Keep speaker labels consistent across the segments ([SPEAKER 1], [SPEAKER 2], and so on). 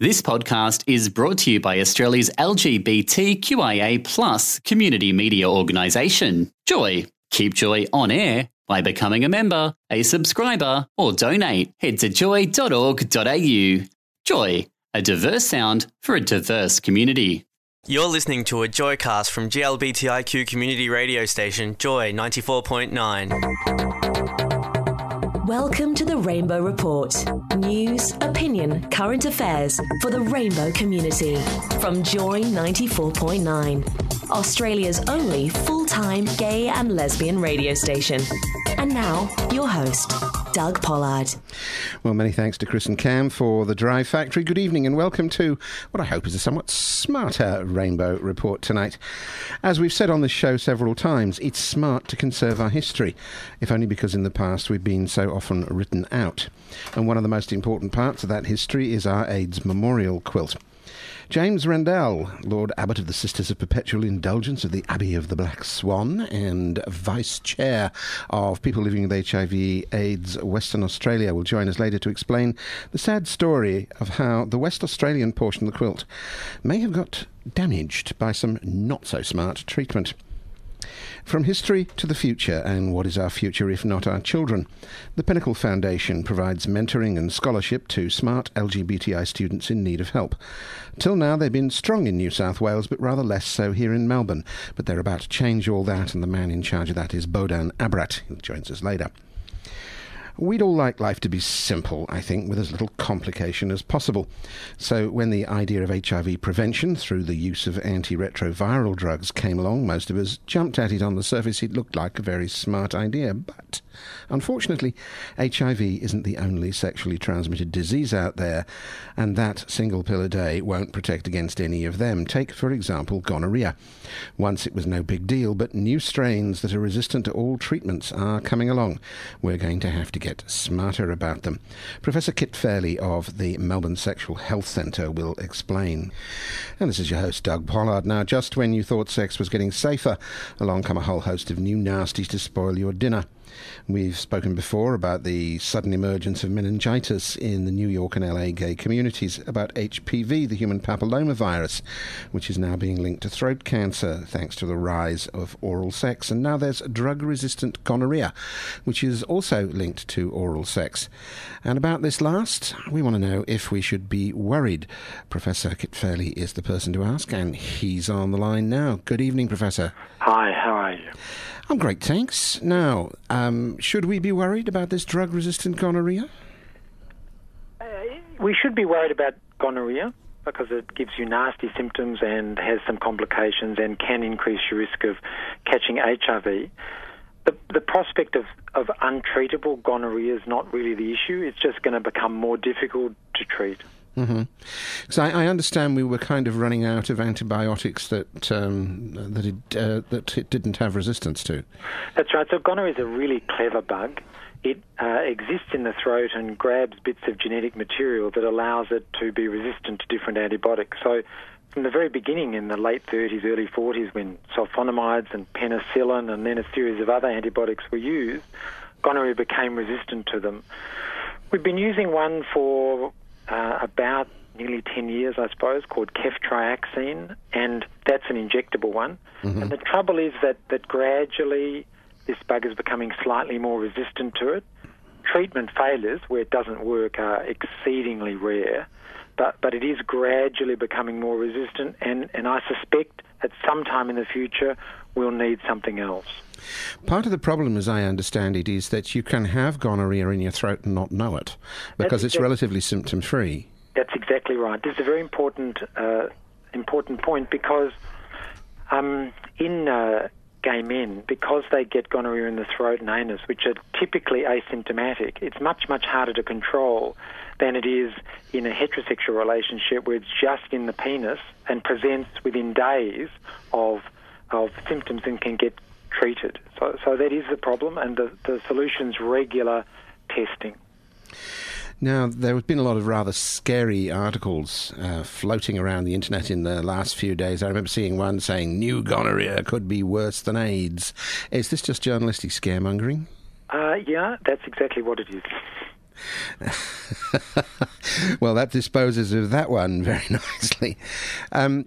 [SPEAKER 1] This podcast is brought to you by Australia's LGBTQIA plus community media organisation, Joy. Keep Joy on air by becoming a member, a subscriber, or donate. Head to joy.org.au. Joy, a diverse sound for a diverse community.
[SPEAKER 2] You're listening to a Joycast from GLBTIQ community radio station Joy 94.9.
[SPEAKER 3] Welcome to the Rainbow Report. News, opinion, current affairs for the rainbow community. From Joy 94.9, Australia's only full time gay and lesbian radio station. And now, your host, Doug Pollard.
[SPEAKER 4] Well, many thanks to Chris and Cam for the Drive Factory. Good evening and welcome to what I hope is a somewhat smarter Rainbow Report tonight. As we've said on this show several times, it's smart to conserve our history, if only because in the past we've been so often written out. And one of the most important parts of that history is our AIDS memorial quilt. James Rendell, Lord Abbot of the Sisters of Perpetual Indulgence of the Abbey of the Black Swan and Vice Chair of People Living with HIV AIDS Western Australia, will join us later to explain the sad story of how the West Australian portion of the quilt may have got damaged by some not so smart treatment. From history to the future, and what is our future if not our children? The Pinnacle Foundation provides mentoring and scholarship to smart LGBTI students in need of help. Till now, they've been strong in New South Wales, but rather less so here in Melbourne. But they're about to change all that, and the man in charge of that is Bodan Abrat, who joins us later. We'd all like life to be simple, I think, with as little complication as possible. So, when the idea of HIV prevention through the use of antiretroviral drugs came along, most of us jumped at it on the surface. It looked like a very smart idea. But, unfortunately, HIV isn't the only sexually transmitted disease out there, and that single pill a day won't protect against any of them. Take, for example, gonorrhea. Once it was no big deal, but new strains that are resistant to all treatments are coming along. We're going to have to get smarter about them. Professor Kit Fairley of the Melbourne Sexual Health Centre will explain. And this is your host, Doug Pollard. Now, just when you thought sex was getting safer, along come a whole host of new nasties to spoil your dinner. We've spoken before about the sudden emergence of meningitis in the New York and LA gay communities, about HPV, the human papillomavirus, which is now being linked to throat cancer thanks to the rise of oral sex. And now there's drug resistant gonorrhea, which is also linked to oral sex. And about this last, we want to know if we should be worried. Professor Kit Fairley is the person to ask, and he's on the line now. Good evening, Professor.
[SPEAKER 5] Hi, how are you?
[SPEAKER 4] I'm great, thanks. Now, um, should we be worried about this drug resistant gonorrhea?
[SPEAKER 5] Uh, we should be worried about gonorrhea because it gives you nasty symptoms and has some complications and can increase your risk of catching HIV. The, the prospect of, of untreatable gonorrhea is not really the issue. It's just going to become more difficult to treat.
[SPEAKER 4] Mm-hmm. So I, I, understand we were kind of running out of antibiotics that um, that it uh, that it didn't have resistance to.
[SPEAKER 5] That's right. So gonorrhea is a really clever bug. It uh, exists in the throat and grabs bits of genetic material that allows it to be resistant to different antibiotics. So from the very beginning in the late 30s, early 40s, when sulfonamides and penicillin and then a series of other antibiotics were used, gonorrhea became resistant to them. We've been using one for uh, about nearly 10 years, I suppose, called ceftriaxone, and that's an injectable one. Mm-hmm. And the trouble is that, that gradually this bug is becoming slightly more resistant to it. Treatment failures, where it doesn't work, are exceedingly rare, but, but it is gradually becoming more resistant, and, and I suspect at some time in the future we'll need something else.
[SPEAKER 4] Part of the problem, as I understand it, is that you can have gonorrhea in your throat and not know it because That's it's exactly, relatively symptom free.
[SPEAKER 5] That's exactly right. This is a very important uh, important point because um, in uh, gay men, because they get gonorrhea in the throat and anus, which are typically asymptomatic, it's much much harder to control than it is in a heterosexual relationship where it's just in the penis and presents within days of of symptoms and can get treated. So, so that is the problem, and the, the solution's regular testing.
[SPEAKER 4] Now, there have been a lot of rather scary articles uh, floating around the internet in the last few days. I remember seeing one saying new gonorrhea could be worse than AIDS. Is this just journalistic scaremongering?
[SPEAKER 5] Uh, yeah, that's exactly what it is.
[SPEAKER 4] well, that disposes of that one very nicely. Um,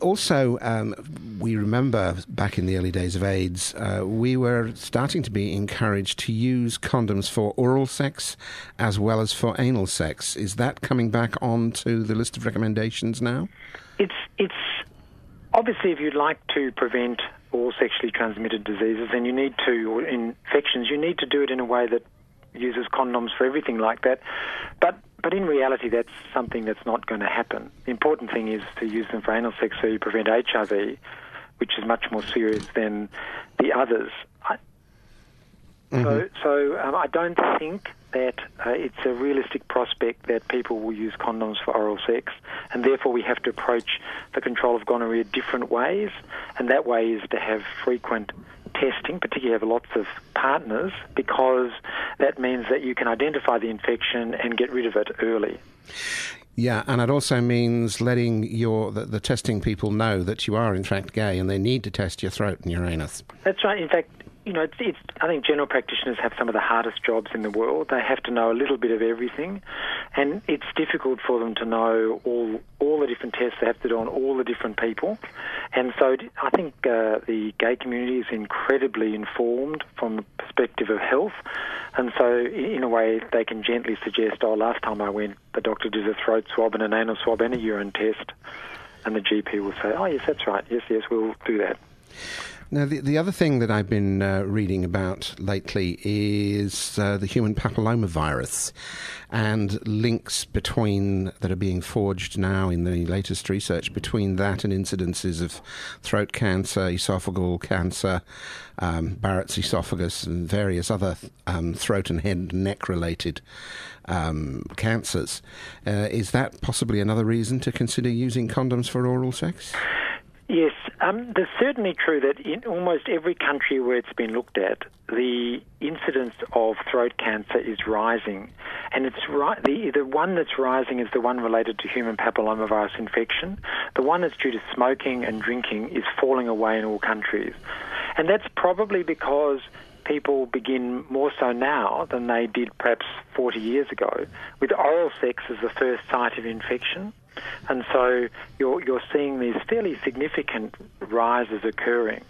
[SPEAKER 4] also, um, we remember back in the early days of AIDS, uh, we were starting to be encouraged to use condoms for oral sex as well as for anal sex. Is that coming back onto the list of recommendations now?
[SPEAKER 5] It's it's obviously if you'd like to prevent all sexually transmitted diseases, and you need to or infections, you need to do it in a way that uses condoms for everything like that. But but in reality, that's something that's not going to happen. The important thing is to use them for anal sex so you prevent HIV, which is much more serious than the others. I, mm-hmm. So, so um, I don't think that uh, it's a realistic prospect that people will use condoms for oral sex, and therefore we have to approach the control of gonorrhea different ways, and that way is to have frequent testing, particularly have lots of partners, because that means that you can identify the infection and get rid of it early.
[SPEAKER 4] Yeah, and it also means letting your the, the, testing people know that you are in fact gay, and they need to test your throat and your anus.
[SPEAKER 5] That's right. In fact, you know, it's, it's, I think general practitioners have some of the hardest jobs in the world. They have to know a little bit of everything, and it's difficult for them to know all all the different tests they have to do on all the different people. And so, I think uh, the gay community is incredibly informed from the perspective of health, and so in a way they can gently suggest, "Oh, last time I went, the doctor did a throat swab and an anal swab and a urine test," and the GP will say, "Oh, yes, that's right. Yes, yes, we'll do that."
[SPEAKER 4] Now, the, the other thing that I've been uh, reading about lately is uh, the human papillomavirus and links between that are being forged now in the latest research between that and incidences of throat cancer, esophageal cancer, um, Barrett's esophagus, and various other um, throat and head and neck related um, cancers. Uh, is that possibly another reason to consider using condoms for oral sex?
[SPEAKER 5] Yes, um, certainly true that in almost every country where it's been looked at, the incidence of throat cancer is rising, and it's right. The the one that's rising is the one related to human papillomavirus infection. The one that's due to smoking and drinking is falling away in all countries, and that's probably because people begin more so now than they did perhaps 40 years ago with oral sex as the first site of infection. And so you're, you're seeing these fairly significant rises occurring.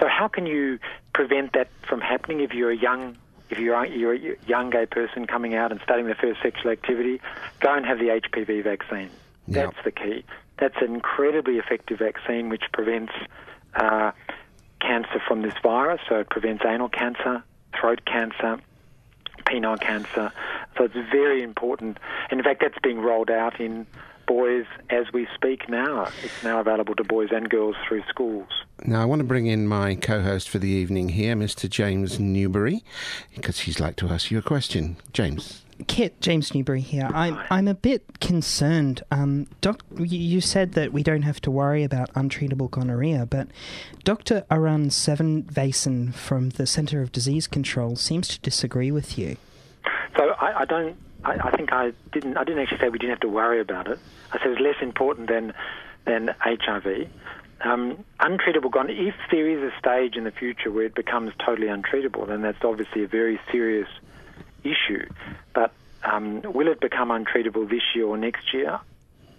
[SPEAKER 5] So how can you prevent that from happening if you're a young if you're, you're a young gay person coming out and starting their first sexual activity, go and have the HPV vaccine. Yep. That's the key. That's an incredibly effective vaccine which prevents uh, cancer from this virus. So it prevents anal cancer, throat cancer, penile cancer. So it's very important. And in fact, that's being rolled out in boys as we speak now. It's now available to boys and girls through schools.
[SPEAKER 4] Now, I want to bring in my co host for the evening here, Mr. James Newbury, because he'd like to ask you a question. James.
[SPEAKER 6] Kit, James Newbury here. I'm I'm a bit concerned. Um, doc, you said that we don't have to worry about untreatable gonorrhea, but Dr. Arun Sevenvasan from the Centre of Disease Control seems to disagree with you.
[SPEAKER 5] So I, I don't I, I, think I didn't. I didn't actually say we didn't have to worry about it. I said it's less important than than HIV. Um, untreatable gonorrhea. If there is a stage in the future where it becomes totally untreatable, then that's obviously a very serious issue. But um, will it become untreatable this year or next year?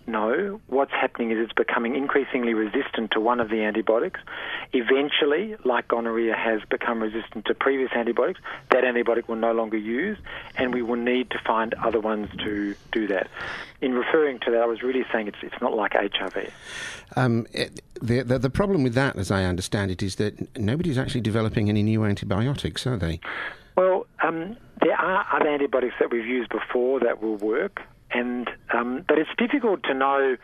[SPEAKER 5] No. What's happening is it's becoming increasingly resistant to one of the antibiotics. Eventually, like gonorrhea has become resistant to previous antibiotics, that antibiotic will no longer use, and we will need to find other ones to do that. In referring to that, I was really saying it's, it's not like HIV.
[SPEAKER 4] Um, it, the, the, the problem with that, as I understand it, is that nobody's actually developing any new antibiotics, are they?
[SPEAKER 5] Well, um, there are other antibiotics that we've used before that will work and um, but it's difficult to know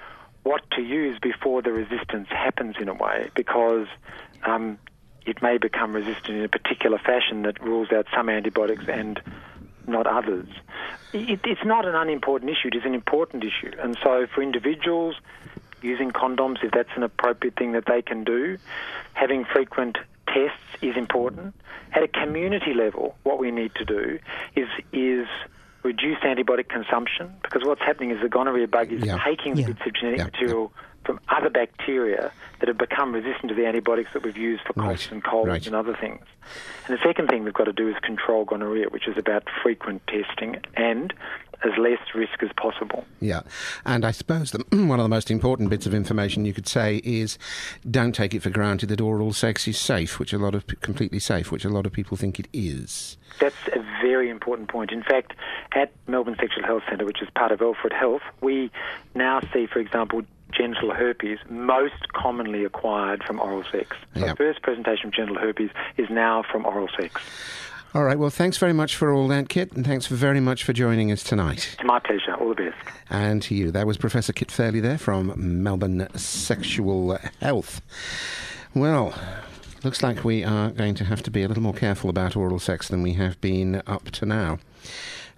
[SPEAKER 5] what to use before the resistance happens in a way because um, it may become resistant in a particular fashion that rules out some antibiotics and not others. It, it's not an unimportant issue; it is an important issue, and so for individuals using condoms, if that's an appropriate thing that they can do, having frequent tests is important. At a community level, what we need to do is is reduce antibiotic consumption because what's happening is the gonorrhea bug is taking yeah. bits of genetic material from other bacteria that have become resistant to the antibiotics that we've used for coughs
[SPEAKER 4] Right,
[SPEAKER 5] and colds
[SPEAKER 4] right.
[SPEAKER 5] and other things. And the second thing we've got to do is control gonorrhea, which is about frequent testing and as less risk as possible.
[SPEAKER 4] Yeah, and I suppose the, one of the most important bits of information you could say is don't take it for granted that oral sex is safe, which a lot of completely safe, which a lot of people think it is.
[SPEAKER 5] That's a very important point. In fact, at Melbourne Sexual Health Centre, which is part of Alfred Health, we now see, for example, genital herpes most commonly acquired from oral sex. So
[SPEAKER 4] Yeah.
[SPEAKER 5] the first presentation of genital herpes is now from oral sex.
[SPEAKER 4] All right, well, thanks very much for all that, Kit, and thanks very much for joining us tonight.
[SPEAKER 5] It's my pleasure. All the best.
[SPEAKER 4] And to you. That was Professor Kit Fairley there from Melbourne Sexual Health. Well, looks like we are going to have to be a little more careful about oral sex than we have been up to now.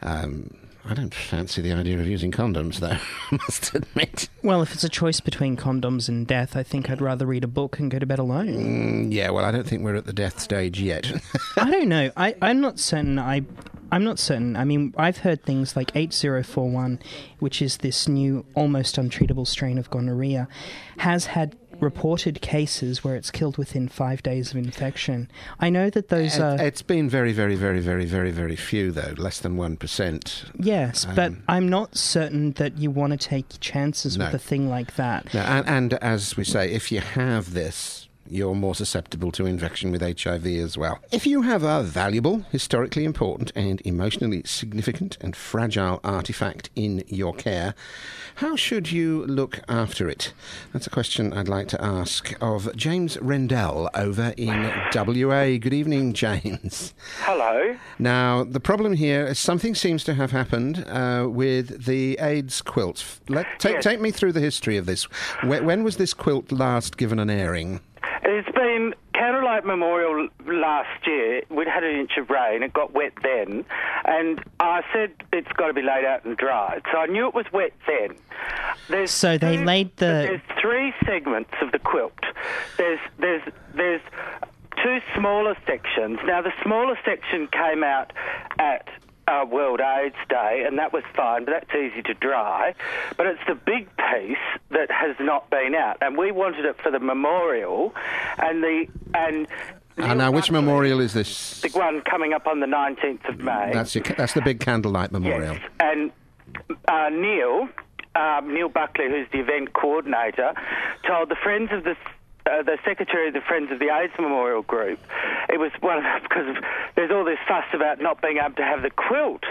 [SPEAKER 4] Um, I don't fancy the idea of using condoms, though, I must admit.
[SPEAKER 6] Well, if it's a choice between condoms and death, I think I'd rather read a book and go to bed alone.
[SPEAKER 4] Mm, yeah, well, I don't think we're at the death stage yet.
[SPEAKER 6] I don't know. I, I'm not certain. I, I'm not certain. I mean, I've heard things like H041, which is this new, almost untreatable strain of gonorrhea, has had reported cases where it's killed within five days of infection. I know that those
[SPEAKER 4] It-
[SPEAKER 6] are.
[SPEAKER 4] it's been very, very, very, very, very, very few, though, less than 1%.
[SPEAKER 6] Yes, but
[SPEAKER 4] Um,
[SPEAKER 6] I'm not certain that you want to take chances
[SPEAKER 4] No.
[SPEAKER 6] with a thing like that.
[SPEAKER 4] Now, and, and as we say, if you have this, you're more susceptible to infection with HIV as well. If you have a valuable, historically important, and emotionally significant and fragile artifact in your care, how should you look after it? That's a question I'd like to ask of James Rendell over in WA. Good evening, James.
[SPEAKER 7] Hello.
[SPEAKER 4] Now, the problem here is something seems to have happened uh, with the AIDS quilt. Let, take,
[SPEAKER 7] Yes.
[SPEAKER 4] take me through the history of this. When, when was this quilt last given an airing?
[SPEAKER 7] It's been Candlelight Memorial last year. We'd had an inch of rain. It got wet then. And I said it's got to be laid out and dried. So I knew it was wet then. There's
[SPEAKER 6] So they
[SPEAKER 7] two-
[SPEAKER 6] laid the-
[SPEAKER 7] There's three segments of the quilt. There's, there's, there's two smaller sections. Now, the smaller section came out at uh, World AIDS Day, and that was fine, but that's easy to dry. But it's the big piece that has not been out, and we wanted it for the memorial, and the and.
[SPEAKER 4] And
[SPEAKER 7] Neil
[SPEAKER 4] now, which memorial is this?
[SPEAKER 7] The one coming up on the 19th of May.
[SPEAKER 4] That's, your, that's the big candlelight memorial.
[SPEAKER 7] Yes, and uh, Neil, um, Neil Buckley, who's the event coordinator, told the Friends of the uh, the secretary of the Friends of the AIDS Memorial Group. It was one of because there's all this fuss about not being able to have the quilt,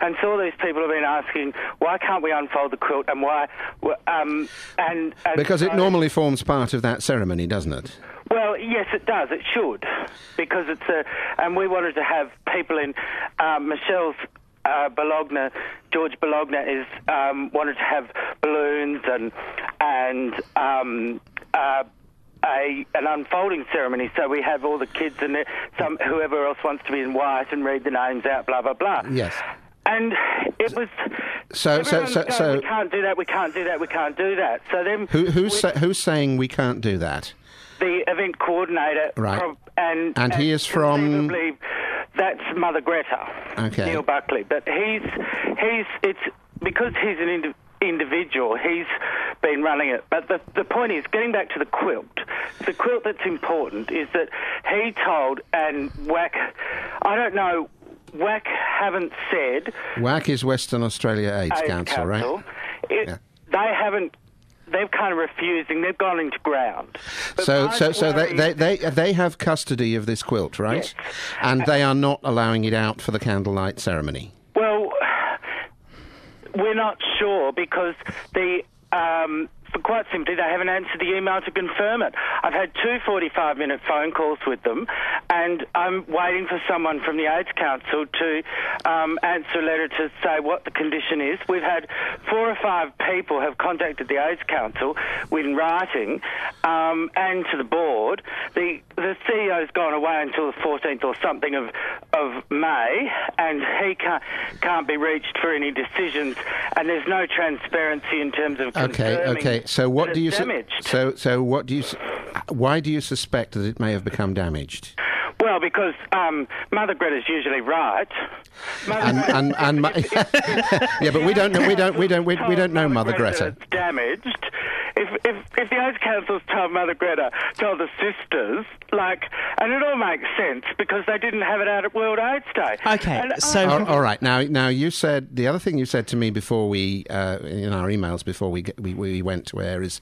[SPEAKER 7] and so all these people have been asking why can't we unfold the quilt and why um, and, and
[SPEAKER 4] Because it
[SPEAKER 7] so-
[SPEAKER 4] normally forms part of that ceremony, doesn't it?
[SPEAKER 7] well, yes, it does. It should, because it's a. And we wanted to have people in. Um, Michelle's uh, Bologna, George Bologna, is um, wanted to have balloons and and um, uh, a an unfolding ceremony. So we have all the kids and some whoever else wants to be in white and read the names out. Blah blah blah.
[SPEAKER 4] Yes.
[SPEAKER 7] And it was.
[SPEAKER 4] So, so, so,
[SPEAKER 7] going,
[SPEAKER 4] so
[SPEAKER 7] we can't do that. We can't do that. We can't do that. So then,
[SPEAKER 4] who, who's, sa- who's saying we can't do that?
[SPEAKER 7] the event coordinator.
[SPEAKER 4] Right.
[SPEAKER 7] prob- and,
[SPEAKER 4] And he is from-
[SPEAKER 7] That's Mother Greta.
[SPEAKER 4] Okay.
[SPEAKER 7] Neil Buckley. But he's he's it's because he's an indi- individual. He's been running it. But the the point is, getting back to the quilt. The quilt that's important is that he told and WAC. I don't know. WAC haven't said
[SPEAKER 4] WAC is Western Australia AIDS,
[SPEAKER 7] AIDS
[SPEAKER 4] Council, right?
[SPEAKER 7] It,
[SPEAKER 4] Yeah.
[SPEAKER 7] They haven't. They've kind of refusing. They've gone into ground. But
[SPEAKER 4] So, so, so they, they, they, they have custody of this quilt, right?
[SPEAKER 7] Yes.
[SPEAKER 4] And they are not allowing it out for the candlelight ceremony.
[SPEAKER 7] We're not sure because the. Um, quite simply, they haven't answered the email to confirm it. I've had two 45 minute phone calls with them, and I'm waiting for someone from the AIDS Council to um, answer a letter to say what the condition is. We've had four or five people have contacted the AIDS Council in writing um, and to the board. The, the CEO's gone away until the 14th or something of, of May, and he can't, can't be reached for any decisions, and there's no transparency in terms of
[SPEAKER 4] Okay, okay. So what do you su- so so what do you s- why do you suspect that it may have become damaged?
[SPEAKER 7] Well, because um, Mother Greta's usually right. Mother
[SPEAKER 4] And
[SPEAKER 7] Greta-
[SPEAKER 4] and, and yeah, but we don't know we don't we don't we, we don't know Mother Greta.
[SPEAKER 7] It's damaged. If if if the AIDS Council's told Mother Greta, told the sisters, like, and it all makes sense because they didn't have it out at World AIDS Day.
[SPEAKER 6] Okay,
[SPEAKER 7] And,
[SPEAKER 6] so-
[SPEAKER 4] All- all right. Now, now you said the other thing you said to me before we, uh, in our emails before we, we we went to air, is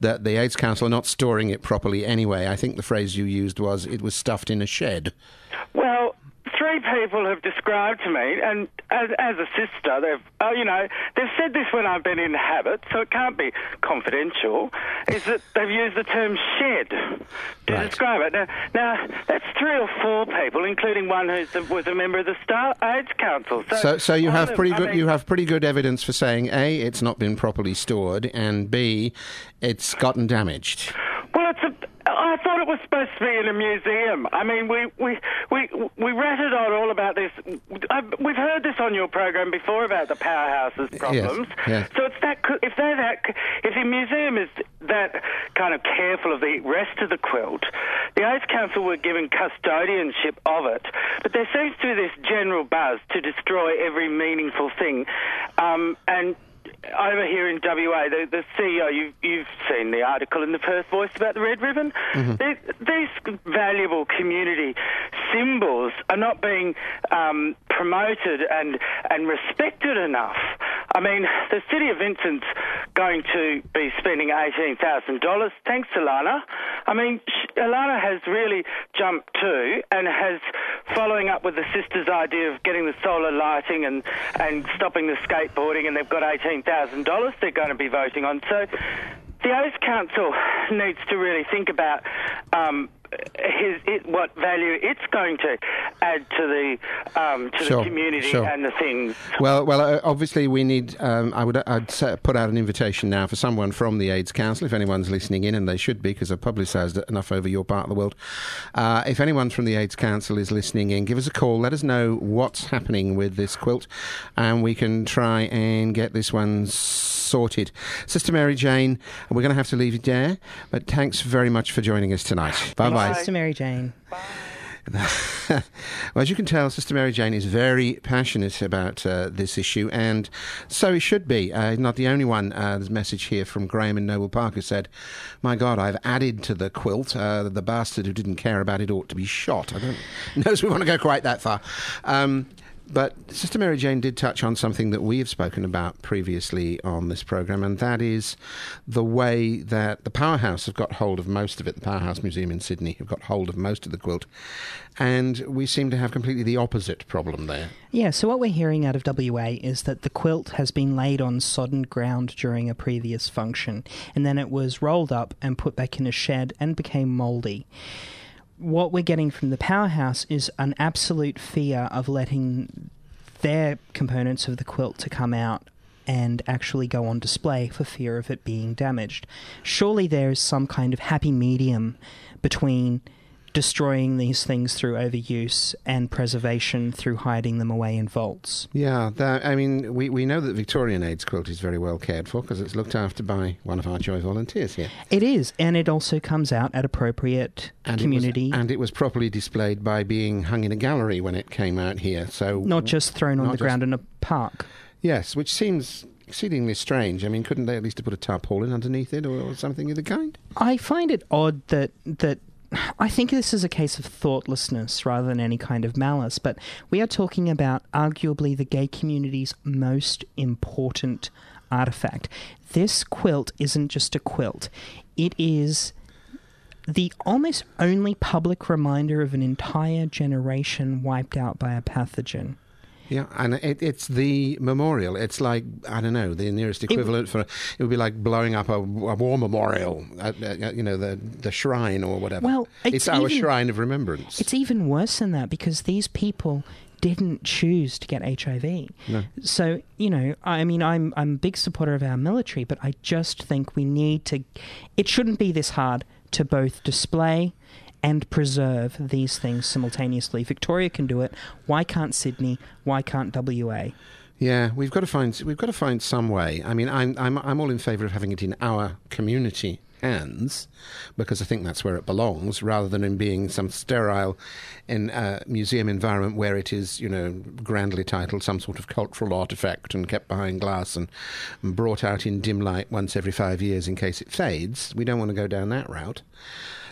[SPEAKER 4] that the AIDS Council are not storing it properly anyway. I think the phrase you used was it was stuffed in a shed.
[SPEAKER 7] Well, three people have described to me, and as, as a sister, they've, oh, you know, they've said this when I've been in habit, so it can't be confidential. Is that they've used the term shed to
[SPEAKER 4] Right.
[SPEAKER 7] describe it. Now, now, that's three or four people, including one who was a member of the Star AIDS Council. So,
[SPEAKER 4] So, so you have pretty
[SPEAKER 7] I
[SPEAKER 4] good
[SPEAKER 7] mean-
[SPEAKER 4] you have pretty good evidence for saying a it's not been properly stored and b it's gotten damaged.
[SPEAKER 7] Well, it's a. I thought it was supposed to be in a museum. I mean, we we we we ratted on all about this. i we've heard this on your program before about the powerhouses problems.
[SPEAKER 4] yes.
[SPEAKER 7] So it's that. If they're that. If the museum is that kind of careful of the rest of the quilt, the AIDS Council were given custodianship of it. But there seems to be this general buzz to destroy every meaningful thing, um, and over here in WA, the, the CEO, you, you've seen the article in the Perth Voice about the Red Ribbon. Mm-hmm. They- These valuable community symbols are not being um, promoted and, and respected enough. I mean, the City of Vincent's going to be spending $18,000, thanks to Lana. I mean, Alana has really jumped to and has, following up with the sisters' idea of getting the solar lighting and, and stopping the skateboarding, and they've got $18,000 they're going to be voting on. So the AIDS Council needs to really think about um, his, it, what value it's going to add to the um, to
[SPEAKER 4] Sure,
[SPEAKER 7] the community
[SPEAKER 4] sure.
[SPEAKER 7] and the things.
[SPEAKER 4] Well, well, uh, obviously we need. Um, I would. I'd sa- put out an invitation now for someone from the AIDS Council, if anyone's listening in, and they should be, because I've publicised it enough over your part of the world. Uh, if anyone from the AIDS Council is listening in, give us a call. Let us know what's happening with this quilt, and we can try and get this one sorted. Sister Mary Jane, we're going to have to leave you there, but thanks very much for joining us tonight. Bye bye.
[SPEAKER 6] Sister Mary Jane. Bye.
[SPEAKER 4] well, as you can tell, Sister Mary Jane is very passionate about uh, this issue, and so he should be. Uh, not the only one. Uh, there's a message here from Graham in Noble Park who said, My God, I've added to the quilt. Uh, the bastard who didn't care about it ought to be shot. I don't know if we want to go quite that far. Um, but Sister Mary Jane did touch on something that we have spoken about previously on this program, and that is the way that the Powerhouse have got hold of most of it. The Powerhouse Museum in Sydney have got hold of most of the quilt, and we seem to have completely the opposite problem there.
[SPEAKER 6] Yeah, so what we're hearing out of WA is that the quilt has been laid on sodden ground during a previous function, and then it was rolled up and put back in a shed and became mouldy. What we're getting from the powerhouse is an absolute fear of letting their components of the quilt to come out and actually go on display for fear of it being damaged. Surely there is some kind of happy medium between destroying these things through overuse and preservation through hiding them away in vaults.
[SPEAKER 4] Yeah, that, I mean, we, we know that Victorian AIDS quilt is very well cared for because it's looked after by one of our Joy volunteers here.
[SPEAKER 6] It is, and it also comes out at appropriate
[SPEAKER 4] And
[SPEAKER 6] community,
[SPEAKER 4] It was, and it was properly displayed by being hung in a gallery when it came out here. So
[SPEAKER 6] not just thrown on the
[SPEAKER 4] just-
[SPEAKER 6] ground in a park.
[SPEAKER 4] Yes, which seems exceedingly strange. I mean, couldn't they at least have put a tarpaulin underneath it or, or something of the kind?
[SPEAKER 6] I find it odd that that I think this is a case of thoughtlessness rather than any kind of malice, but we are talking about arguably the gay community's most important artifact. This quilt isn't just a quilt. It is the almost only public reminder of an entire generation wiped out by a pathogen.
[SPEAKER 4] Yeah, and it, it's the memorial. It's like I don't know the nearest equivalent for it would be like blowing up a, a war memorial, at, uh, you know, the the shrine or whatever.
[SPEAKER 6] Well, it's
[SPEAKER 4] our
[SPEAKER 6] even-
[SPEAKER 4] shrine of remembrance.
[SPEAKER 6] It's even worse than that because these people didn't choose to get HIV.
[SPEAKER 4] No.
[SPEAKER 6] So, you know, I mean I'm I'm a big supporter of our military, but I just think we need to it shouldn't be this hard to both display and preserve these things simultaneously. Victoria can do it. Why can't Sydney? Why can't WA?
[SPEAKER 4] Yeah, we've got to find we've got to find some way. I mean, I'm I'm I'm all in favour of having it in our community hands because I think that's where it belongs, rather than in being some sterile in uh, museum environment where it is, you know, grandly titled some sort of cultural artifact and kept behind glass and brought out in dim light once every five years in case it fades. We don't want to go down that route.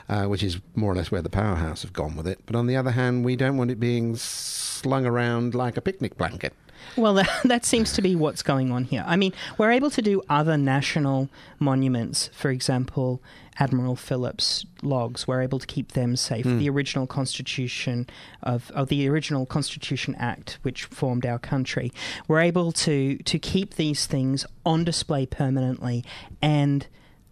[SPEAKER 4] Uh, which is more or less where the powerhouse have gone with it. But on the other hand, we don't want it being slung around like a picnic blanket.
[SPEAKER 6] Well, that, that seems to be what's going on here. I mean, we're able to do other national monuments, for example, Admiral Phillip's logs. We're able to keep them safe.
[SPEAKER 4] Hmm.
[SPEAKER 6] The original Constitution of, of the original Constitution Act, which formed our country, we're able to to keep these things on display permanently and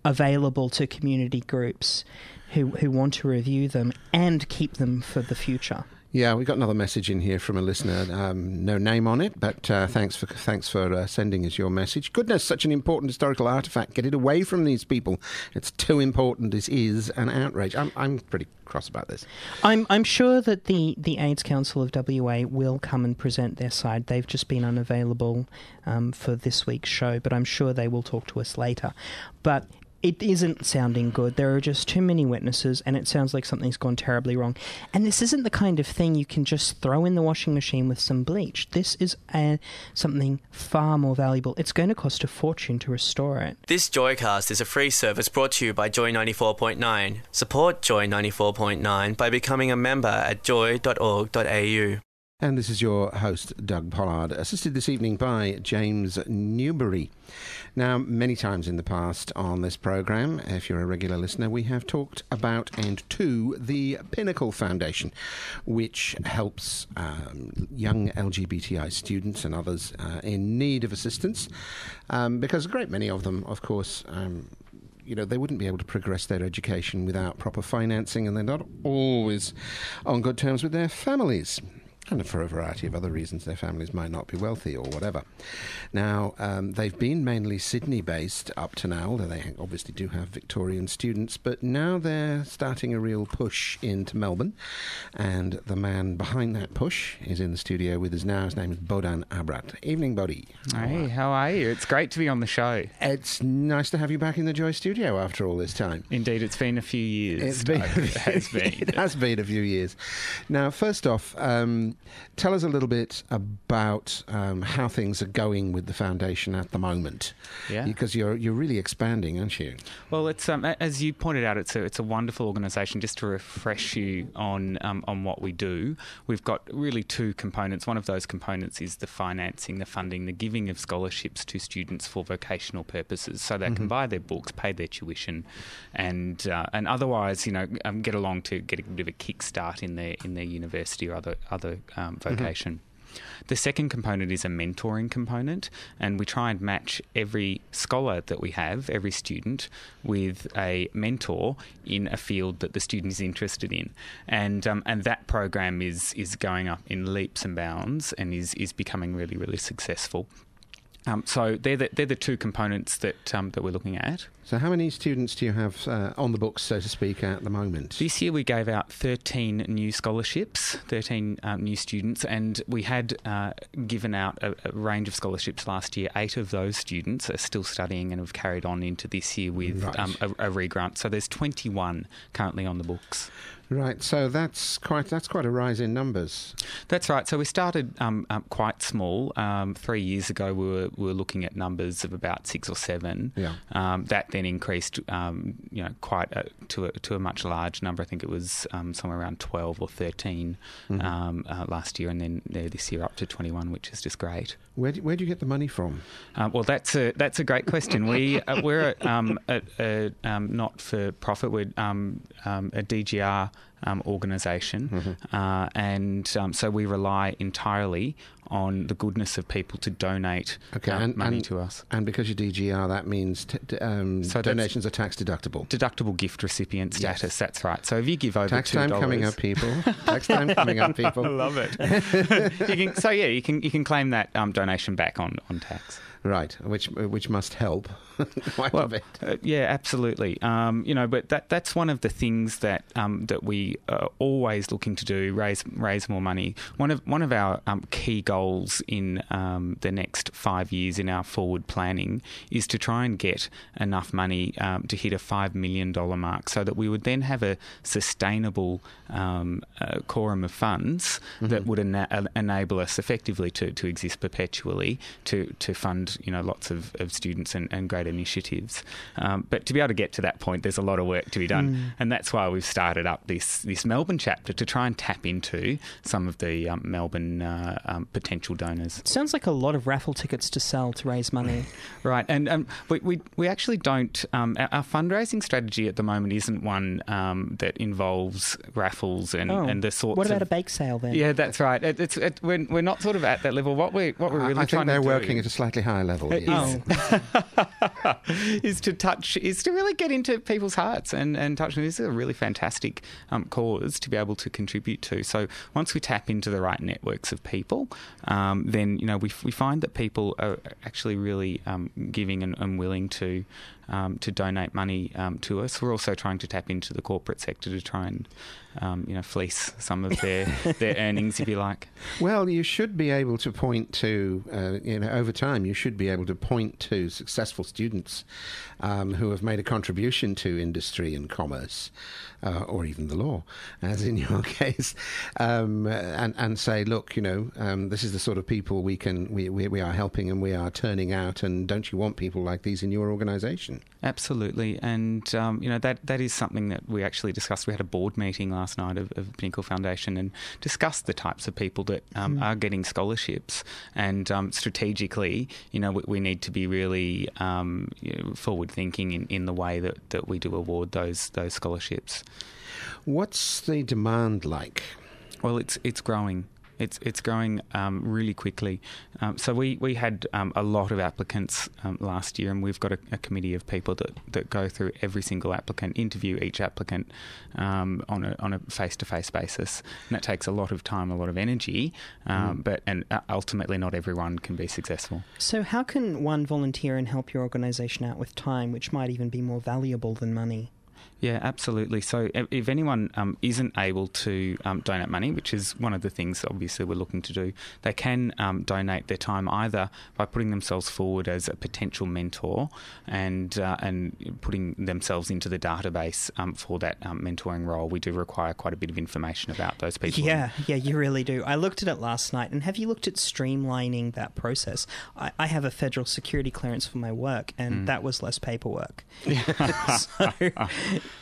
[SPEAKER 6] available to community groups who who want to review them and keep them for the future.
[SPEAKER 4] Yeah, we got another message in here from a listener. Um, no name on it, but uh, thanks for thanks for uh, sending us your message. Goodness, such an important historical artifact. Get it away from these people. It's too important. This is an outrage. I'm I'm pretty cross about this.
[SPEAKER 6] I'm I'm sure that the, the AIDS Council of WA will come and present their side. They've just been unavailable um, for this week's show, but I'm sure they will talk to us later. But it isn't sounding good. There are just too many witnesses, and it sounds like something's gone terribly wrong. And this isn't the kind of thing you can just throw in the washing machine with some bleach. This is uh, something far more valuable. It's going to cost a fortune to restore it.
[SPEAKER 2] This Joycast is a free service brought to you by Joy 94.9. Support Joy 94.9 by becoming a member at joy.org.au.
[SPEAKER 4] And this is your host, Doug Pollard, assisted this evening by James Newbury. Now, many times in the past on this programme, if you're a regular listener, we have talked about and to the Pinnacle Foundation, which helps um, young LGBTI students and others uh, in need of assistance, um, because a great many of them, of course, um, you know, they wouldn't be able to progress their education without proper financing, and they're not always on good terms with their families. And for a variety of other reasons, their families might not be wealthy or whatever. Now, um, they've been mainly Sydney based up to now, although they obviously do have Victorian students, but now they're starting a real push into Melbourne. And the man behind that push is in the studio with us now. His name is Bodan Abrat. Evening, Bodhi.
[SPEAKER 8] Hey, how are you? It's great to be on the show.
[SPEAKER 4] It's nice to have you back in the Joy studio after all this time.
[SPEAKER 8] Indeed, it's been a few years.
[SPEAKER 4] It's been,
[SPEAKER 8] It has been.
[SPEAKER 4] it has been a few years. Now, first off, um, tell us a little bit about um, how things are going with the foundation at the moment.
[SPEAKER 8] Yeah.
[SPEAKER 4] Because you're you're really expanding, aren't you?
[SPEAKER 8] Well, it's um, as you pointed out, it's a it's a wonderful organisation. Just to refresh you on um, on what we do, we've got really two components. One of those components is the financing, the funding, the giving of scholarships to students for vocational purposes, so they can buy their books, pay their tuition, and uh, and otherwise, you know, um, get along to get a bit of a kickstart in their in their university or other other um, vocation. The second component is a mentoring component, and we try and match every scholar that we have, every student, with a mentor in a field that the student is interested in, and um, and that program is is going up in leaps and bounds, and is is becoming really really successful. Um, so they're the, they're the two components that um, that we're looking at.
[SPEAKER 4] So, how many students do you have uh, on the books, so to speak, at the moment?
[SPEAKER 8] This year we gave out 13 new scholarships, 13 um, new students, and we had uh, given out a, a range of scholarships last year. Eight of those students are still studying and have carried on into this year with
[SPEAKER 4] Right.
[SPEAKER 8] um, a, a regrant. So there's 21 currently on the books.
[SPEAKER 4] Right. So that's quite that's quite a rise in numbers.
[SPEAKER 8] That's right. So we started um, um, quite small. Um, three years ago, we were, we were looking at numbers of about six or seven.
[SPEAKER 4] Yeah.
[SPEAKER 8] Um, that then increased, um, you know, quite a, to a to a much large number. I think it was um, somewhere around twelve or 13 um, uh, last year, and then this year up to twenty one, which is just great.
[SPEAKER 4] Where do, where do you get the money from?
[SPEAKER 8] Uh, well, that's a that's a great question. We uh, we're um, a, a um, not for profit. We're um, um, a DGR um, organisation, uh, and um, so we rely entirely on the goodness of people to donate
[SPEAKER 4] Okay,
[SPEAKER 8] um,
[SPEAKER 4] and-
[SPEAKER 8] money
[SPEAKER 4] and-
[SPEAKER 8] to us.
[SPEAKER 4] And because you're DGR, that means t- t- um,
[SPEAKER 8] So
[SPEAKER 4] donations are tax deductible.
[SPEAKER 8] Deductible gift recipient
[SPEAKER 4] Yes.
[SPEAKER 8] status. That's right. So if you give over
[SPEAKER 4] Tax
[SPEAKER 8] two
[SPEAKER 4] time
[SPEAKER 8] dollars,
[SPEAKER 4] coming up, people. tax time coming up, people.
[SPEAKER 8] I love it. you can, so yeah, you can you can claim that um, donation back on on tax.
[SPEAKER 4] Right, which which must help quite a
[SPEAKER 8] Well,
[SPEAKER 4] bit.
[SPEAKER 8] uh, yeah, absolutely. Um, you know, but that that's one of the things that um, that we are always looking to do raise raise more money. One of one of our um, key goals in um, the next five years in our forward planning is to try and get enough money um, to hit a five million dollar mark, so that we would then have a sustainable um, uh, quorum of funds mm-hmm. that would ena- enable us effectively to, to exist perpetually to to fund you know lots of, of students and, and great initiatives. Um, but to be able to get to that point, there's a lot of work to be done, mm. and that's why we've started up this this Melbourne chapter to try and tap into some of the um, Melbourne uh, um, potential donors.
[SPEAKER 6] It sounds like a lot of raffle tickets to sell to raise money,
[SPEAKER 8] right? And um, we, we we actually don't. Um, our, our, fundraising strategy at the moment isn't one um, that involves raffles and,
[SPEAKER 6] oh.
[SPEAKER 8] and the sorts.
[SPEAKER 6] Of what about
[SPEAKER 8] of,
[SPEAKER 6] a bake sale then?
[SPEAKER 8] Yeah, that's right. It, it's it, we're, we're not sort of at that level. What we what we're really
[SPEAKER 4] I
[SPEAKER 8] trying
[SPEAKER 4] think they're working at a slightly higher level.
[SPEAKER 8] Is, oh. is to touch is to really get into people's hearts and and touch them. This is a really fantastic um, cause to be able to contribute to. So once we tap into the right networks of people, um, then you know we we find that people are actually really um, giving and, and willing to um, to donate money um, to us. We're also trying to tap into the corporate sector to try and um, you know fleece some of their their earnings, if you like.
[SPEAKER 4] Well, you should be able to point to uh, you know over time you should be able to point to successful students um, who have made a contribution to industry and commerce, uh, or even the law, as in your case, um, and and say, look, you know, um, this is the sort of people we can we, we we are helping and we are turning out, and don't you want people like these in your organisation?
[SPEAKER 8] Absolutely, and um, you know that that is something that we actually discussed. We had a board meeting last night of, of Pinnacle Foundation and discussed the types of people that um, mm. are getting scholarships, and um, strategically, you know, we, we, need to be really um, you know, forward thinking in, in the way that, that we do award those those scholarships.
[SPEAKER 4] What's the demand like?
[SPEAKER 8] Well, it's it's growing. It's it's growing um, really quickly. Um, so we we had um, a lot of applicants um, last year, and we've got a, a, committee of people that, that go through every single applicant, interview each applicant um, on a on a face to face basis, and that takes a lot of time, a lot of energy. Um, mm. But and uh, ultimately, not everyone can be successful.
[SPEAKER 6] So how can one volunteer and help your organisation out with time, which might even be more valuable than money?
[SPEAKER 8] Yeah, absolutely. So if anyone um, isn't able to um, donate money, which is one of the things obviously we're looking to do, they can um, donate their time either by putting themselves forward as a potential mentor and uh, and putting themselves into the database um, for that um, mentoring role. We do require quite a bit of information about those people.
[SPEAKER 6] Yeah, yeah, you really do. I looked at it last night, and have you looked at streamlining that process? I, I have a federal security clearance for my work, and mm. that was less paperwork. so,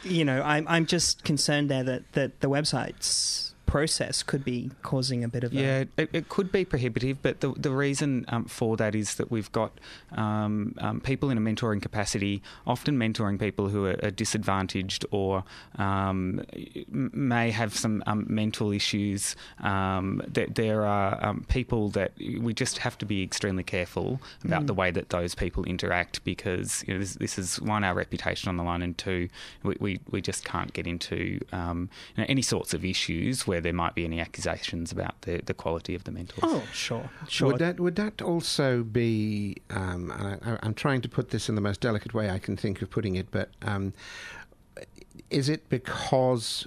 [SPEAKER 6] you know, I'm I'm just concerned there that that the websites process could be causing a bit of a
[SPEAKER 8] yeah, it, it, could be prohibitive. But the the reason um, for that is that we've got um, um, people in a mentoring capacity, often mentoring people who are, are disadvantaged or um, may have some um, mental issues. Um, that there are people that we just have to be extremely careful about mm. the way that those people interact because you know, this, this, is one our reputation on the line, and two we we, we just can't get into you know, any sorts of issues where there might be any accusations about the, the quality of the mentors.
[SPEAKER 6] Oh, sure, sure.
[SPEAKER 4] Would that would that also be? Um, I, am trying to put this in the most delicate way I can think of putting it, but um, is it because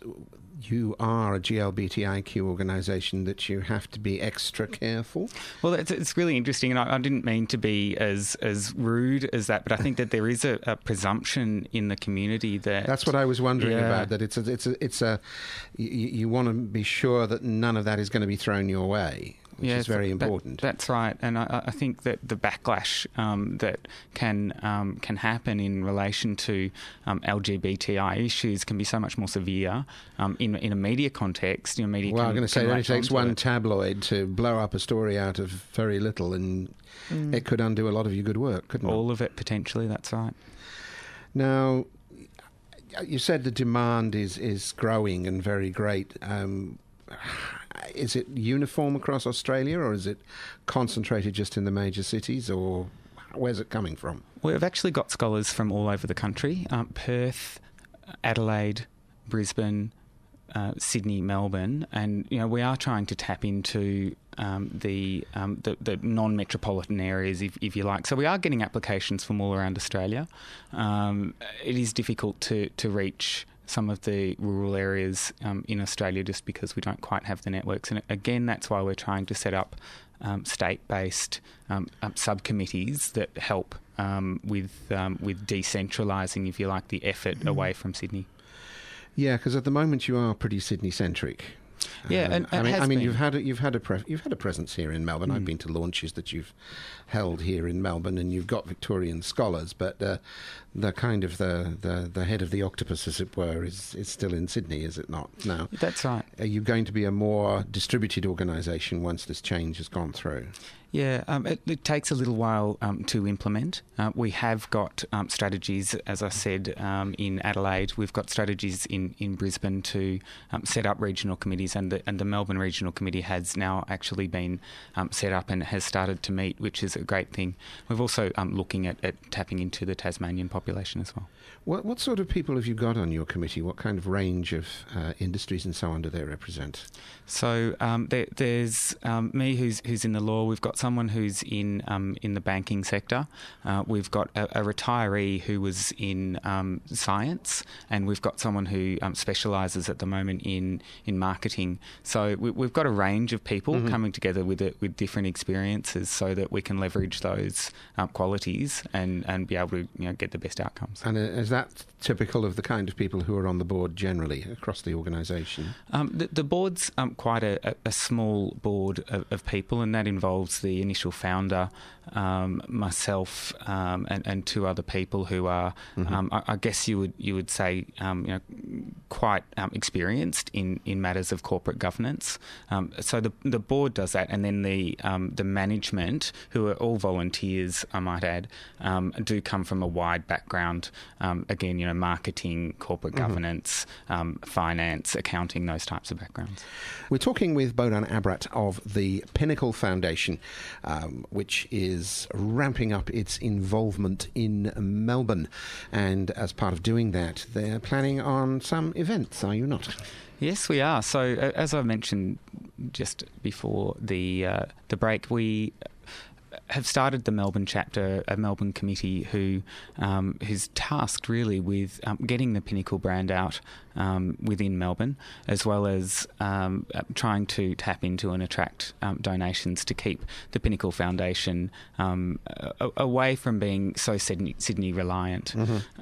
[SPEAKER 4] you are a GLBTIQ organisation that you have to be extra careful?
[SPEAKER 8] Well, it's, it's really interesting, and I, I, didn't mean to be as as rude as that, but I think that there is a, a presumption in the community that
[SPEAKER 4] that's what I was wondering yeah. about. That it's a, it's a, it's a you, you want to be sure that none of that is going to be thrown your way which yeah, is very important.
[SPEAKER 8] That, that's right, and I, I, think that the backlash um, that can um, can happen in relation to um, LGBTI issues can be so much more severe um, in in a media context. You know, media.
[SPEAKER 4] Well,
[SPEAKER 8] can,
[SPEAKER 4] I'm going to say it only takes one it. tabloid to blow up a story out of very little, and mm. it could undo a lot of your good work, couldn't
[SPEAKER 8] All
[SPEAKER 4] it?
[SPEAKER 8] All of it potentially. That's right.
[SPEAKER 4] Now, you said the demand is is growing and very great. Is it uniform across Australia, or is it concentrated just in the major cities, or where's it coming from?
[SPEAKER 8] We've actually got scholars from all over the country: um, Perth, Adelaide, Brisbane, uh, Sydney, Melbourne, and you know we are trying to tap into um, the, um, the, the non-metropolitan areas, if, if, you like. So we are getting applications from all around Australia. Um, it is difficult to to reach some of the rural areas um, in Australia just because we don't quite have the networks. And again, that's why we're trying to set up um, state-based um, um, subcommittees that help um, with um, with decentralising, if you like, the effort
[SPEAKER 4] Mm-hmm.
[SPEAKER 8] away from Sydney.
[SPEAKER 4] Yeah, because at the moment you are pretty Sydney centric.
[SPEAKER 8] Yeah, and
[SPEAKER 4] I mean, I mean, you've had a, you've had a pre- you've had a presence here in Melbourne.
[SPEAKER 8] Hmm.
[SPEAKER 4] I've been to launches that you've held here in Melbourne, and you've got Victorian scholars, but uh, the kind of the, the, the head of the octopus, as it were, is is still in Sydney, is it not? Now,
[SPEAKER 8] That's right.
[SPEAKER 4] are you going to be a more distributed organisation once this change has gone through?
[SPEAKER 8] Yeah, um, it, it takes a little while um, to implement. Uh, we have got um, strategies, as I said, um, in Adelaide. We've got strategies in, in Brisbane to um, set up regional committees, and the, and the Melbourne Regional Committee has now actually been um, set up and has started to meet, which is a great thing. We're also um, looking at, at tapping into the Tasmanian population as well.
[SPEAKER 4] What what sort of people have you got on your committee? What kind of range of uh, industries and so on do they represent?
[SPEAKER 8] So um, there, there's um, me, who's who's in the law. We've got someone who's in um, in the banking sector. Uh, we've got a, a retiree who was in um, science, and we've got someone who um, specialises at the moment in in marketing. So we, we've got a range of people coming together with it with different experiences, so that we can leverage those um, qualities and and be able to you know get the best outcomes.
[SPEAKER 4] And uh, is that typical of the kind of people who are on the board generally across the organisation?
[SPEAKER 8] Um, the, the board's um, quite a, a- a small board of, of people, and that involves the initial founder, um, myself, um, and, and two other people who are, um, I, I guess you would you would say, um, you know, quite um, experienced in, in matters of corporate governance. Um, so the the board does that, and then the um, the management, who are all volunteers, I might add, um, do come from a wide background. Um, again, you know, marketing, corporate governance, um, finance, accounting, those types of backgrounds.
[SPEAKER 4] We're talking with Bodan Abrat of the Pinnacle Foundation, um, which is ramping up its involvement in Melbourne. And as part of doing that, they're planning on some events, are you not?
[SPEAKER 8] Yes, we are. So, as I mentioned just before the uh, the break, we have started the Melbourne chapter, a Melbourne committee who um, who's tasked really with um, getting the Pinnacle brand out um, within Melbourne, as well as um, uh, trying to tap into and attract um, donations to keep the Pinnacle Foundation um, a- away from being so Sydney, Sydney reliant.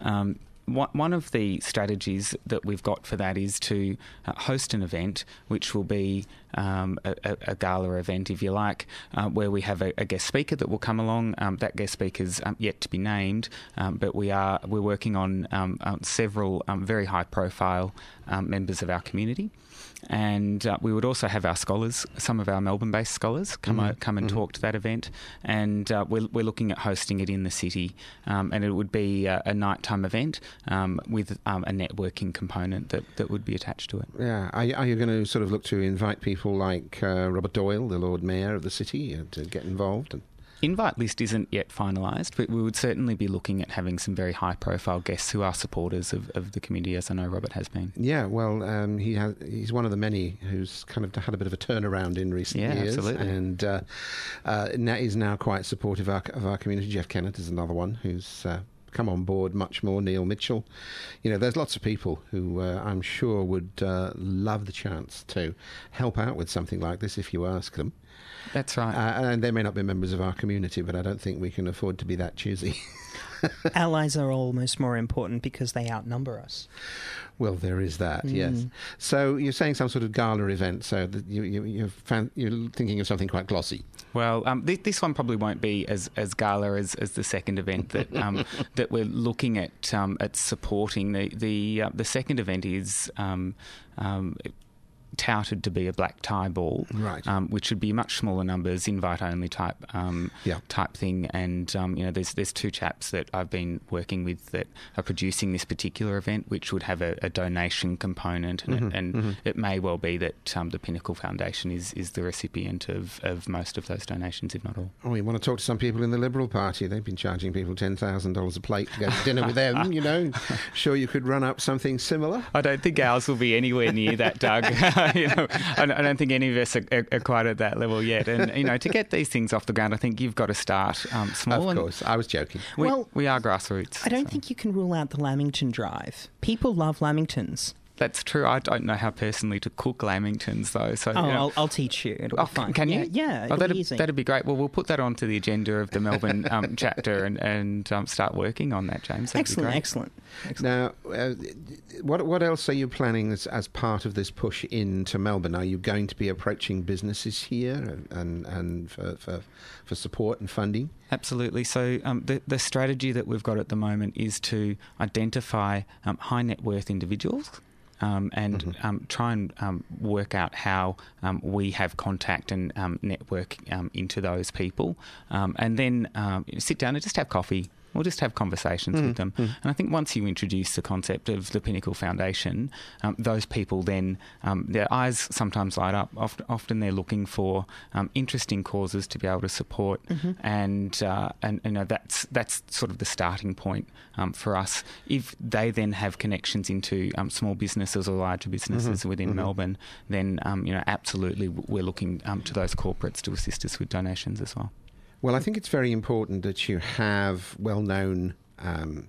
[SPEAKER 8] Um, one of the strategies that we've got for that is to uh, host an event, which will be um, a, a- gala event, if you like, uh, where we have a, a guest speaker that will come along. Um, that guest speaker's um, yet to be named, um, but we are we're working on um, um, several um, very high profile members of our community. And uh, we would also have our scholars, some of our Melbourne-based scholars, come o- come and talk to that event. And uh, we're, we're looking at hosting it in the city, um, and it would be a, a nighttime event um, with um, a networking component that, that would be attached to it.
[SPEAKER 4] Yeah. Are, are you going to sort of look to invite people like uh, Robert Doyle, the Lord Mayor of the city, uh, to get involved? And
[SPEAKER 8] Invite list isn't yet finalised, but we would certainly be looking at having some very high-profile guests who are supporters of, of the community, as I know Robert has been.
[SPEAKER 4] Yeah, well, um, he has, he's one of the many who's kind of had a bit of a turnaround in recent
[SPEAKER 8] Yeah,
[SPEAKER 4] years,
[SPEAKER 8] absolutely.
[SPEAKER 4] and uh, uh, is now quite supportive of our, of our community. Jeff Kennett is another one who's. Uh, Come on board much more, Neil Mitchell. You know, there's lots of people who uh, I'm sure would uh, love the chance to help out with something like this if you ask them.
[SPEAKER 8] That's right.
[SPEAKER 4] Uh, and they may not be members of our community, but I don't think we can afford to be that choosy.
[SPEAKER 6] Allies are almost more important because they outnumber us.
[SPEAKER 4] Well, there is that, yes. So you're saying some sort of gala event, so that you, you, you're, fan, you're thinking of something quite glossy.
[SPEAKER 8] Well, um, th- this one probably won't be as, as gala as, as the second event that um, that we're looking at um, at supporting. The the uh, the second event is um, um, touted to be a black tie ball,
[SPEAKER 4] Right.
[SPEAKER 8] Um, which would be much smaller numbers, invite only type um,
[SPEAKER 4] Yeah.
[SPEAKER 8] type thing. And um, you know, there's there's two chaps that I've been working with that are producing this particular event, which would have a, a donation component, and, it, and it may well be that um, the Pinnacle Foundation is is the recipient of, of most of those donations, if not all.
[SPEAKER 4] Oh, you want to talk to some people in the Liberal Party? They've been charging people $10,000 a plate to go to dinner with them, you know. Sure, you could run up something similar.
[SPEAKER 8] I don't think ours will be anywhere near that, Doug. you know, I, I don't think any of us are, are, are, quite at that level yet. And you know, to get these things off the ground, I think you've got to start um, small.
[SPEAKER 4] Of course, I was joking.
[SPEAKER 8] We,
[SPEAKER 6] well,
[SPEAKER 8] we are grassroots.
[SPEAKER 6] I don't
[SPEAKER 8] so.
[SPEAKER 6] think you can rule out the Lamington Drive. People love Lamingtons.
[SPEAKER 8] That's true. I don't know how personally to cook lamingtons though. So
[SPEAKER 6] oh,
[SPEAKER 8] you know.
[SPEAKER 6] I'll, I'll, teach you. It'll
[SPEAKER 8] oh,
[SPEAKER 6] be fun.
[SPEAKER 8] Can you?
[SPEAKER 6] Yeah, yeah
[SPEAKER 8] oh, that'd,
[SPEAKER 6] be easy.
[SPEAKER 8] that'd be great. Well, we'll put that onto the agenda of the Melbourne um, chapter and, and um, start working on that, James. That'd
[SPEAKER 6] excellent, excellent,
[SPEAKER 4] excellent. Now, uh, what what else are you planning as, as part of this push into Melbourne? Are you going to be approaching businesses here and and for for, for support and funding?
[SPEAKER 8] Absolutely. So um, the the strategy that we've got at the moment is to identify um, high net worth individuals um, and mm-hmm. um, try and um, work out how um, we have contact and um, network um, into those people, and then sit down and just have coffee We'll just have conversations mm, with them. Mm. And I think once you introduce the concept of the Pinnacle Foundation, um, those people then, um, their eyes sometimes light up. Often, often they're looking for um, interesting causes to be able to support. Mm-hmm. And, uh, and you know, that's, that's sort of the starting point um, for us. If they then have connections into um, small businesses or larger businesses mm-hmm. within mm-hmm. Melbourne, then, um, you know, absolutely we're looking to those corporates to assist us with donations as well.
[SPEAKER 4] Well, I think it's very important that you have well known. Um,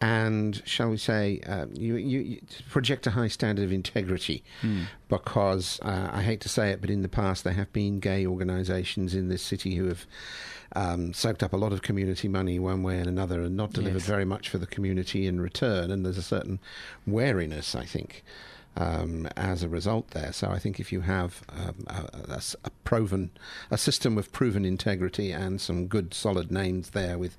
[SPEAKER 4] and shall we say, uh, you, you, you, project a high standard of integrity mm. because uh, I hate to say it, but in the past there have been gay organisations in this city who have um, soaked up a lot of community money one way and another and not delivered yes. very much for the community in return. And there's a certain wariness, I think um, as a result there. So I think if you have um, a, a, a, proven, a system with proven integrity and some good solid names there with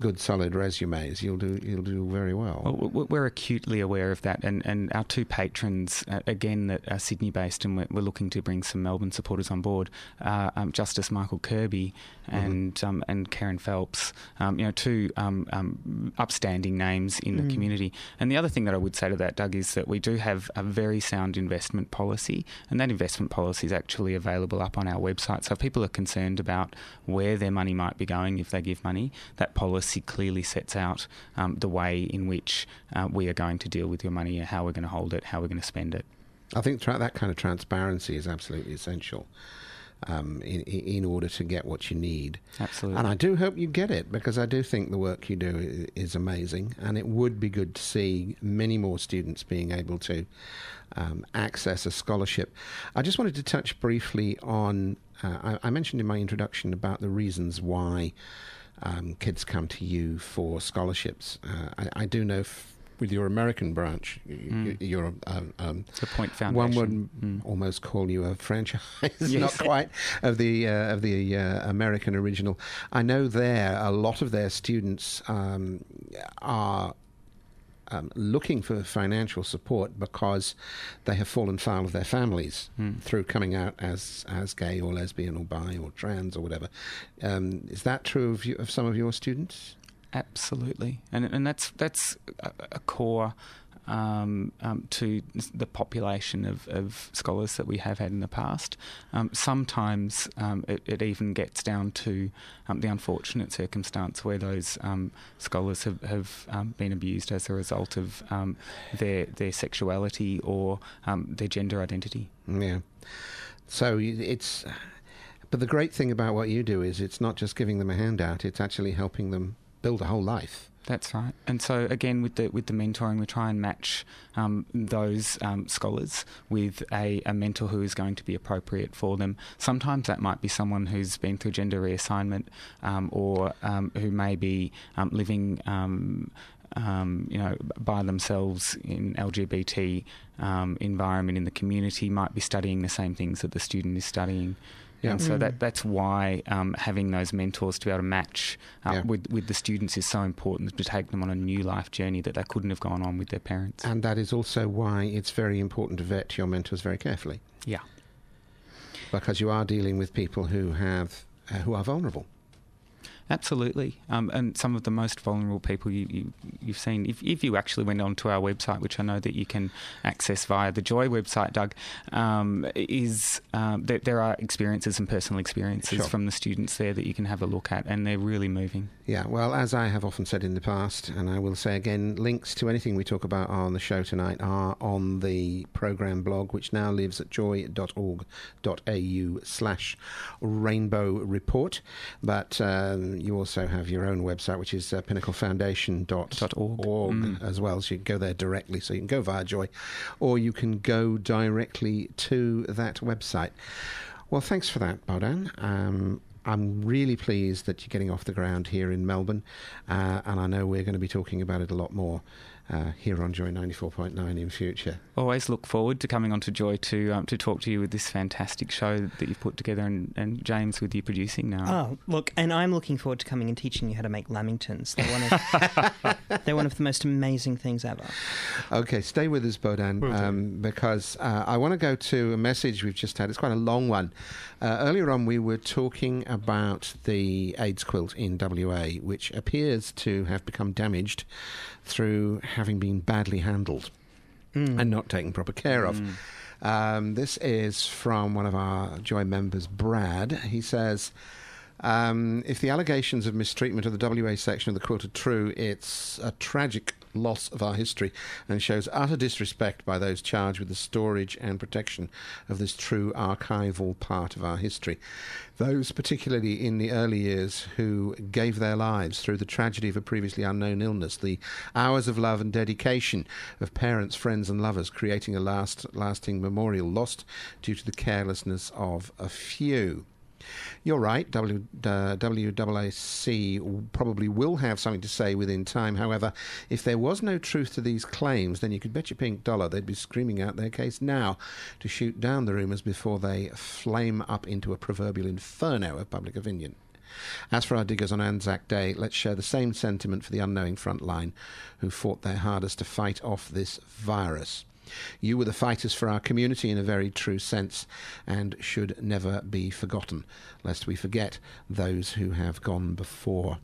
[SPEAKER 4] good solid resumes, you'll do you'll do very well.
[SPEAKER 8] well we're acutely aware of that, and, and our two patrons, uh, again, that are Sydney based, and we're, we're, looking to bring some Melbourne supporters on board. Uh, um, Justice Michael Kirby mm-hmm. and mm-hmm. and Kerryn Phelps, um, you know, two um, um, upstanding names in mm. the community. And the other thing that I would say to that, Doug, is that we do have a very sound investment policy, and that investment policy is actually available up on our website. So if people are concerned about where their money might be going if they give money, that policy clearly sets out um, the way in which uh, we are going to deal with your money, how we're going to hold it, how we're going to spend it.
[SPEAKER 4] I think that kind of transparency is absolutely essential um, in, in order to get what you need.
[SPEAKER 8] Absolutely.
[SPEAKER 4] And I do hope you get it because I do think the work you do is amazing, and it would be good to see many more students being able to um, access a scholarship. I just wanted to touch briefly on. Uh, I, I, mentioned in my introduction about the reasons why um, kids come to you for scholarships. Uh, I, I, do know. F- with your American branch, mm. you're um, um,
[SPEAKER 8] the Point Foundation.
[SPEAKER 4] One would mm. almost call you a franchise, yes. not quite of the uh, of the uh, American original. I know there a lot of their students um, are. Um, looking for financial support because they have fallen foul of their families mm. through coming out as as gay or lesbian or bi or trans or whatever. Um, is that true of, you, of some of your students?
[SPEAKER 8] Absolutely, and and that's that's a, core um, um, to the population of, of, scholars that we have had in the past. Um, sometimes um, it, it, even gets down to um, the unfortunate circumstance where those um, scholars have, have been abused as a result of their their sexuality or their gender identity.
[SPEAKER 4] Yeah. So it's. But the great thing about what you do is it's not just giving them a handout; it's actually helping them build a whole life.
[SPEAKER 8] That's right. And so again, with the with the mentoring, we try and match um, those um, scholars with a, a, mentor who is going to be appropriate for them. Sometimes that might be someone who's been through gender reassignment, um, or um, who may be um, living. Um, you know, by themselves in LGBT environment in the community, might be studying the same things that the student is studying. Yeah. And so mm. that that's why um, having those mentors to be able to match uh, yeah. with with the students is so important to take them on a new life journey that they couldn't have gone on with their parents.
[SPEAKER 4] And that is also why it's very important to vet your mentors very carefully.
[SPEAKER 8] Yeah.
[SPEAKER 4] Because you are dealing with people who have uh, who are vulnerable.
[SPEAKER 8] Absolutely, um, and some of the most vulnerable people you, you, you've seen. If, if you actually went onto our website, which I know that you can access via the Joy website, Doug, um, is um, that there are experiences and personal experiences
[SPEAKER 4] Sure.
[SPEAKER 8] from the students there that you can have a look at, and they're really moving.
[SPEAKER 4] Yeah, well, as I have often said in the past, and I will say again, links to anything we talk about on the show tonight are on the programme blog, which now lives at joy.org.au slash rainbow report. But um, you also have your own website, which is uh, pinnaclefoundation.org
[SPEAKER 8] org. Mm.
[SPEAKER 4] as well. So you can go there directly. So you can go via Joy, or you can go directly to that website. Well, thanks for that, Bodan. Um, I'm really pleased that you're getting off the ground here in Melbourne, uh, and I know we're going to be talking about it a lot more uh, here on Joy 94.9 in future.
[SPEAKER 8] Always look forward to coming onto Joy to um, to talk to you with this fantastic show that you've put together, and, and James with you producing now.
[SPEAKER 6] Oh, look, and I'm looking forward to coming and teaching you how to make lamingtons. They're one of, they're one of the most amazing things ever.
[SPEAKER 4] Okay, stay with us, Bodan, um, because uh, I want to go to a message we've just had. It's quite a long one. Uh, earlier on, we were talking about the AIDS quilt in WA, which appears to have become damaged through having been badly handled and not taken proper care of. Um, this is from one of our Joy members, Brad. He says. Um, if the allegations of mistreatment of the WA section of the quilt are true, it's a tragic loss of our history and shows utter disrespect by those charged with the storage and protection of this true archival part of our history. Those, particularly in the early years, who gave their lives through the tragedy of a previously unknown illness, the hours of love and dedication of parents, friends, and lovers, creating a last, lasting memorial lost due to the carelessness of a few. You're right. W, uh, probably will have something to say within time. However, if there was no truth to these claims, then you could bet your pink dollar they'd be screaming out their case now to shoot down the rumours before they flame up into a proverbial inferno of public opinion. As for our diggers on Anzac Day, let's share the same sentiment for the unknowing front line who fought their hardest to fight off this virus. You were the fighters for our community in a very true sense and should never be forgotten, lest we forget those who have gone before.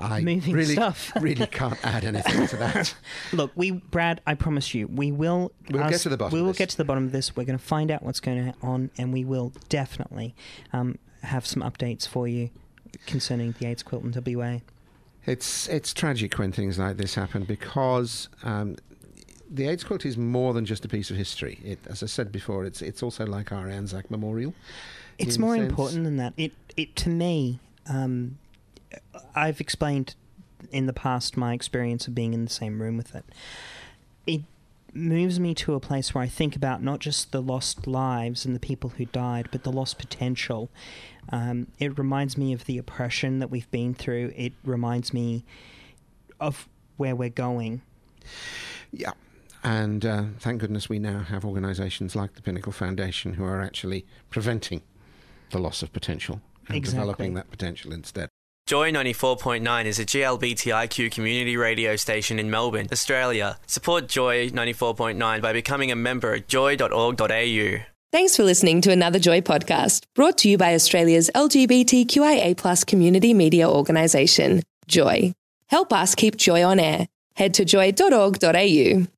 [SPEAKER 4] I
[SPEAKER 6] Moving
[SPEAKER 4] really,
[SPEAKER 6] stuff.
[SPEAKER 4] really can't add anything to that.
[SPEAKER 6] Look, we, Brad, I promise you, we will.
[SPEAKER 4] We'll get to the bottom
[SPEAKER 6] We
[SPEAKER 4] of
[SPEAKER 6] will
[SPEAKER 4] this.
[SPEAKER 6] get to the bottom of this. We're going to find out what's going on, and we will definitely um, have some updates for you concerning the AIDS quilt in WA.
[SPEAKER 4] It's it's tragic when things like this happen because um, the AIDS quilt is more than just a piece of history. It, as I said before, it's it's also like our Anzac Memorial.
[SPEAKER 6] It's more important than that. It, it to me, um, I've explained in the past my experience of being in the same room with it. It moves me to a place where I think about not just the lost lives and the people who died, but the lost potential. Um, it reminds me of the oppression that we've been through. It reminds me of where we're going.
[SPEAKER 4] Yeah. And uh, thank goodness we now have organisations like the Pinnacle Foundation who are actually preventing the loss of potential and
[SPEAKER 6] Exactly.
[SPEAKER 4] developing that potential instead.
[SPEAKER 2] Joy 94.9 is a GLBTIQ community radio station in Melbourne, Australia. Support Joy 94.9 by becoming a member at joy.org.au.
[SPEAKER 9] Thanks for listening to another Joy podcast brought to you by Australia's LGBTQIA community media organisation, Joy. Help us keep Joy on air. Head to joy.org.au.